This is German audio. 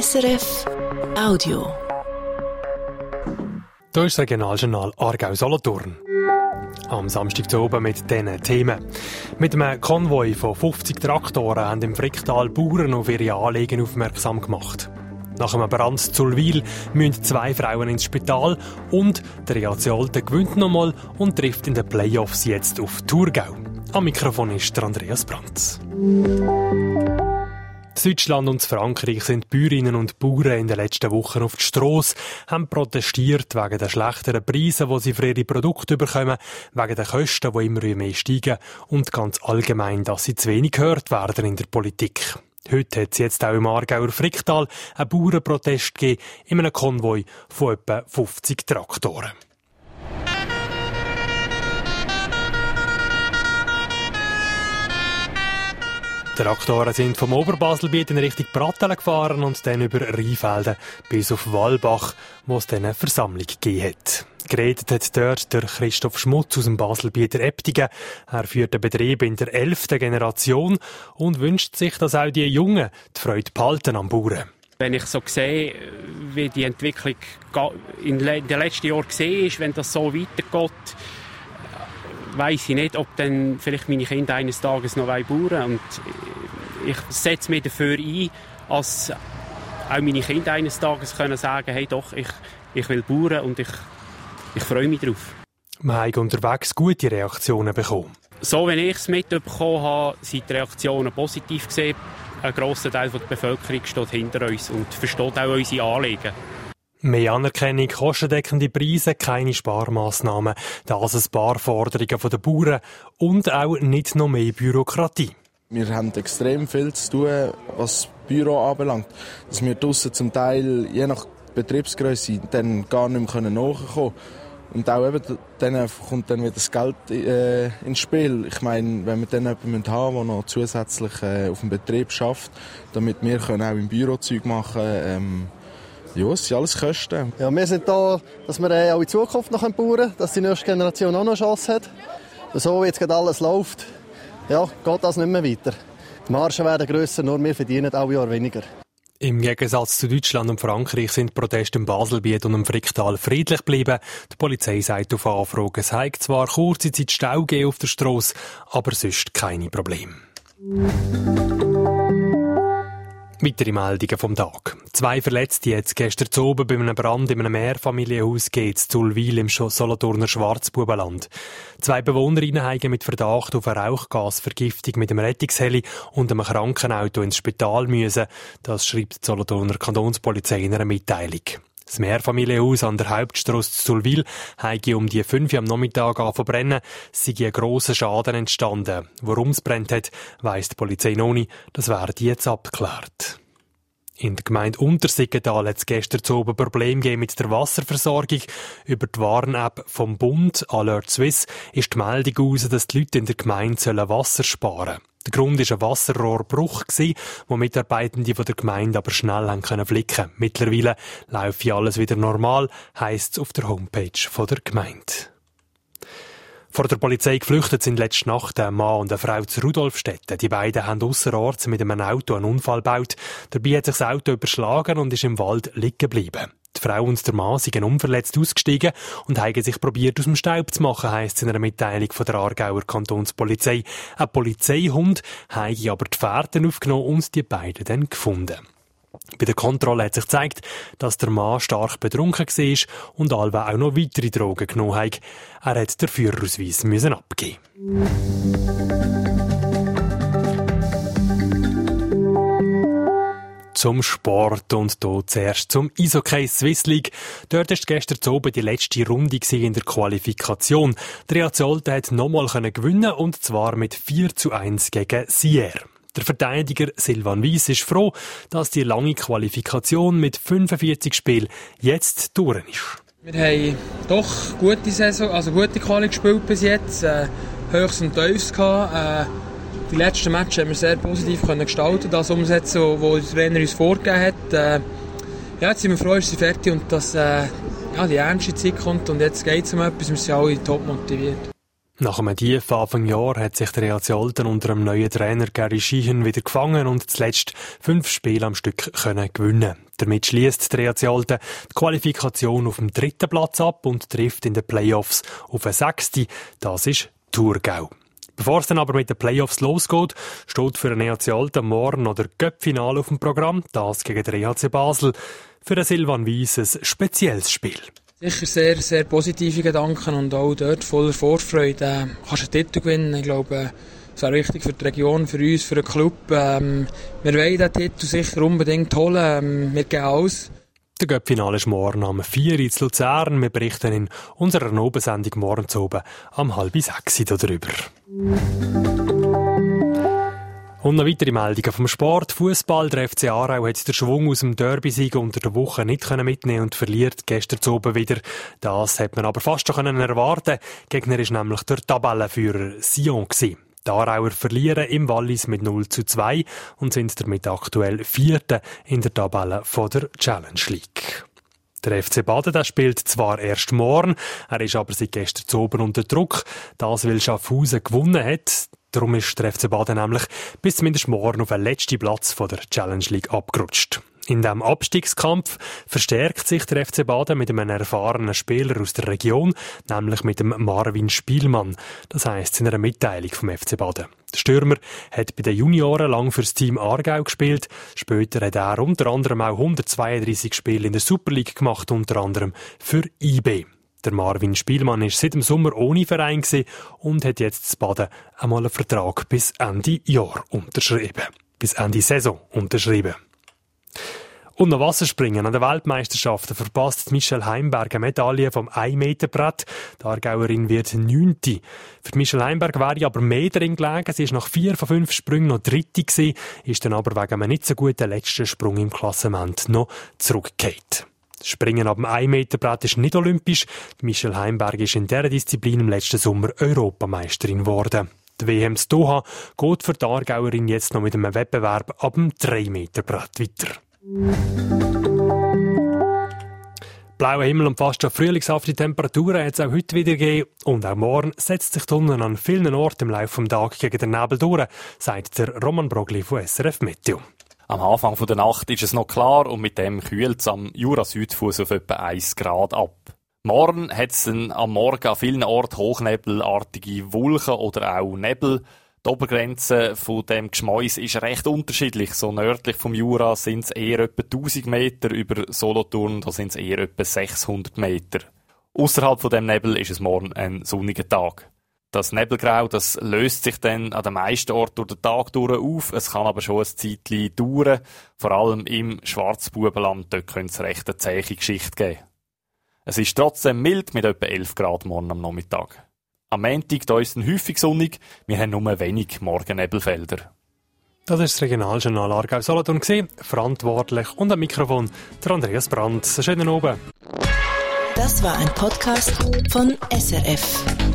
SRF Audio. Hier ist das Regionaljournal Aargau-Solothurn. Am Samstag zu oben mit diesen Themen. Mit einem Konvoi von 50 Traktoren haben im Fricktal Bauern auf ihre Anliegen aufmerksam gemacht. Nach einem Brand zu Zulwil müssen zwei Frauen ins Spital und der Reazi Alte gewinnt nochmal und trifft in den Playoffs jetzt auf Thurgau. Am Mikrofon ist der Andreas Brandt. Deutschland und Frankreich sind Bäuerinnen und Bauern in den letzten Wochen auf die Strasse, haben protestiert wegen der schlechteren Preise, die sie für ihre Produkte bekommen, wegen der Kosten, die immer mehr steigen und ganz allgemein, dass sie zu wenig gehört werden in der Politik. Heute hat es jetzt auch im Aargauer Fricktal einen Bauernprotest gegeben in einem Konvoi von etwa 50 Traktoren. Traktoren sind vom Oberbaselbiet in Richtung Brattelen gefahren und dann über Rheinfelden bis auf Wallbach, wo es dann eine Versammlung gegeben hat. Geredet hat dort der Christoph Schmutz aus dem Baselbieter Eptigen. Er führt den Betrieb in der elften Generation und wünscht sich, dass auch die Jungen die Freude behalten am Bauern. Wenn ich so sehe, wie die Entwicklung in den letzten Jahren gesehen ist, wenn das so weitergeht, weiß ich nicht, ob dann vielleicht meine Kinder eines Tages noch bauen Und ich setze mich dafür ein, dass auch meine Kinder eines Tages können sagen hey doch, ich, ich will bauen und ich, ich freue mich darauf. Wir haben unterwegs gute Reaktionen bekommen. So, wenn ich es mitbekommen habe, sind die Reaktionen positiv gesehen. Ein grosser Teil der Bevölkerung steht hinter uns und versteht auch unsere Anliegen. Mehr Anerkennung, kostendeckende Preise, keine Sparmaßnahmen, das ein paar Forderungen der Bauern und auch nicht noch mehr Bürokratie. Wir haben extrem viel zu tun, was das Büro anbelangt. Dass wir draussen zum Teil, je nach Betriebsgröße, dann gar nicht mehr nachkommen können. Und auch eben, dann kommt dann wieder das Geld äh, ins Spiel. Ich meine, wenn wir dann jemanden haben, der noch zusätzlich äh, auf dem Betrieb schafft, damit wir können auch im Büro Zeug machen können, ähm, ja, es sind alles Kosten. Ja, wir sind da, dass wir auch in Zukunft noch bauen können, dass die nächste Generation auch noch eine Chance hat. So wie jetzt gerade alles läuft, ja, geht das nicht mehr weiter. Die Margen werden grösser, nur wir verdienen auch Jahr weniger. Im Gegensatz zu Deutschland und Frankreich sind die Proteste im Baselbiet und im Fricktal friedlich geblieben. Die Polizei sagt auf Anfragen, es habe zwar kurze Zeit Stau auf der Strasse, aber sonst keine Probleme. Weitere Meldungen vom Tag. Zwei Verletzte jetzt gestern zu oben bei einem Brand in einem Mehrfamilienhaus geht zu Zulwil im Solothurner Schwarzbubenland. Zwei Bewohnerinnen haben mit Verdacht auf eine Rauchgasvergiftung mit einem Rettungsheli und einem Krankenauto ins Spital müssen. Das schreibt die Solothurner Kantonspolizei in einer Mitteilung. Das Mehrfamilienhaus an der Hauptstrasse Zulwil habe um die 5 Uhr am Nachmittag angebrennen, sei ein grosser Schaden entstanden. Warum es brennt hat, weiss die Polizei noch nicht. Das wird jetzt abgeklärt. In der Gemeinde Untersiggenthal hat es gestern zu oben Problem mit der Wasserversorgung. Über die Warn-App vom Bund Alert Swiss ist die Meldung aus, dass die Leute in der Gemeinde Wasser sparen sollen. Der Grund war ein Wasserrohrbruch, wo Mitarbeitende der Gemeinde aber schnell haben können flicken. Mittlerweile läuft alles wieder normal, heisst es auf der Homepage der Gemeinde. Vor der Polizei geflüchtet sind letzte Nacht ein Mann und eine Frau zu Rudolfstetten. Die beiden haben ausserorts mit einem Auto einen Unfall gebaut. Dabei hat sich das Auto überschlagen und ist im Wald liegen geblieben. Frau und der Mann sind unverletzt ausgestiegen und haben sich probiert, aus dem Staub zu machen, heisst es in einer Mitteilung von der Aargauer Kantonspolizei. Ein Polizeihund habe aber die Fährten aufgenommen und die beiden dann gefunden. Bei der Kontrolle hat sich gezeigt, dass der Mann stark betrunken war und Alva auch noch weitere Drogen genommen hat. Er hat den Führerausweis abgeben zum Sport und hier zuerst zum Eishockey Swiss League. Dort ist gestern oben die letzte Runde in der Qualifikation. Der Real Zolte hat nochmal gewinnen und zwar mit 4 zu 1 gegen Sierre. Der Verteidiger Silvan Weiss ist froh, dass die lange Qualifikation mit 45 Spielen jetzt durch ist. Wir haben doch gute Saison, also gute Quali gespielt bis jetzt, äh, höchst und tiefst gehabt. Äh, die letzten Matches haben wir sehr positiv können gestalten, das umsetzen, was der Trainer uns vorgegeben hat. Äh, ja, jetzt sind wir froh, dass sie fertig und dass äh, ja, die ernste Zeit kommt und jetzt geht es um etwas, wir sind alle top motiviert. Nach einem tiefen Anfangsjahr hat sich der EAC Alten unter dem neuen Trainer Gary Sheehan wieder gefangen und zuletzt fünf Spiele am Stück können gewinnen. Damit schließt der EAC Alten die Qualifikation auf dem dritten Platz ab und trifft in den Playoffs auf einen sechsten. Das ist Thurgau. Bevor es dann aber mit den Playoffs losgeht, steht für den EAC Alten morgen noch der Cup-Finale auf dem Programm, das gegen den EAC Basel. Für den Silvan Weiss ein spezielles Spiel. Sicher sehr, sehr positive Gedanken und auch dort voller Vorfreude. Äh, kannst du einen Titel gewinnen. Ich glaube, das wäre wichtig für die Region, für uns, für den Club. Ähm, wir wollen diesen Titel sicher unbedingt holen. Ähm, wir gehen alles. Der Göppfinale ist morgen am 4 Uhr zu Luzern. Wir berichten in unserer Nobensendung morgen zu oben am halb sechs darüber. Und noch weitere Meldungen vom Sport. Fußball. Der FC Aarau hat den Schwung aus dem Derby-Sieg unter der Woche nicht mitnehmen und verliert gestern zu oben wieder. Das hat man aber fast schon erwarten Gegner ist nämlich der Tabellenführer Sion. Die Aarauer verlieren im Wallis mit 0 zu 2 und sind damit aktuell Vierte in der Tabelle von der Challenge League. Der FC Baden der spielt zwar erst morgen, er ist aber seit gestern zu oben unter Druck. Das, weil Schaffhausen gewonnen hat. Darum ist der FC Baden nämlich bis zumindest morgen auf den letzten Platz von der Challenge League abgerutscht. In diesem Abstiegskampf verstärkt sich der FC Baden mit einem erfahrenen Spieler aus der Region, nämlich mit dem Marvin Spielmann. Das heisst in einer Mitteilung vom FC Baden. Der Stürmer hat bei den Junioren lang fürs Team Aargau gespielt. Später hat er unter anderem auch 132 Spiele in der Super League gemacht, unter anderem für IB. Der Marvin Spielmann ist seit dem Sommer ohne Verein und hat jetzt zu Baden einmal einen Vertrag bis Ende Jahr unterschrieben. Bis Ende Saison unterschrieben. Und noch Wasserspringen. An den Weltmeisterschaften verpasst Michelle Heimberg eine Medaille vom 1-Meter-Brett. Die Aargauerin wird neunte. Für Michelle Heimberg wäre aber mehr drin gelegen. Sie ist nach vier von fünf Sprüngen noch dritte gewesen, ist dann aber wegen einem nicht so guten letzten Sprung im Klassement noch zurückgekehrt. Springen ab dem 1-Meter-Brett ist nicht olympisch. Michelle Heimberg ist in dieser Disziplin im letzten Sommer Europameisterin geworden. Die WM Doha geht für die Aargauerin jetzt noch mit einem Wettbewerb ab dem 3-Meter-Brett weiter. Blauer Himmel und fast schon frühlingshafte Temperaturen hat es auch heute wieder gegeben. Und auch morgen setzt sich die an vielen Orten im Laufe des Tages gegen den Nebel durch, sagt der Roman Brogli von SRF Meteo. Am Anfang der Nacht ist es noch klar und mit dem kühlt es am Jura-Südfuss auf etwa 1 Grad ab. Morgen hat es am Morgen an vielen Orten hochnebelartige Wolken oder auch Nebel. Die Obergrenze von dem Geschmäus ist recht unterschiedlich. So nördlich vom Jura sind es eher etwa 1000 Meter, über Solothurn sind es eher etwa 600 Meter. Außerhalb von dem Nebel ist es morgen ein sonniger Tag. Das Nebelgrau, das löst sich dann an den meisten Orten durch den Tag durch auf. Es kann aber schon ein Zeitchen dauern. Vor allem im Schwarzbubenland, dort könnte es recht eine zähe Geschichte geben. Es ist trotzdem mild mit etwa 11 Grad morgen am Nachmittag. Am Montag da ist es häufig sonnig. Wir haben nur wenig Morgennebelfelder. Das ist das Regionaljournal Aargau Solothurn Verantwortlich und am Mikrofon der Andreas Brandt. Schönen Abend. Das war ein Podcast von SRF.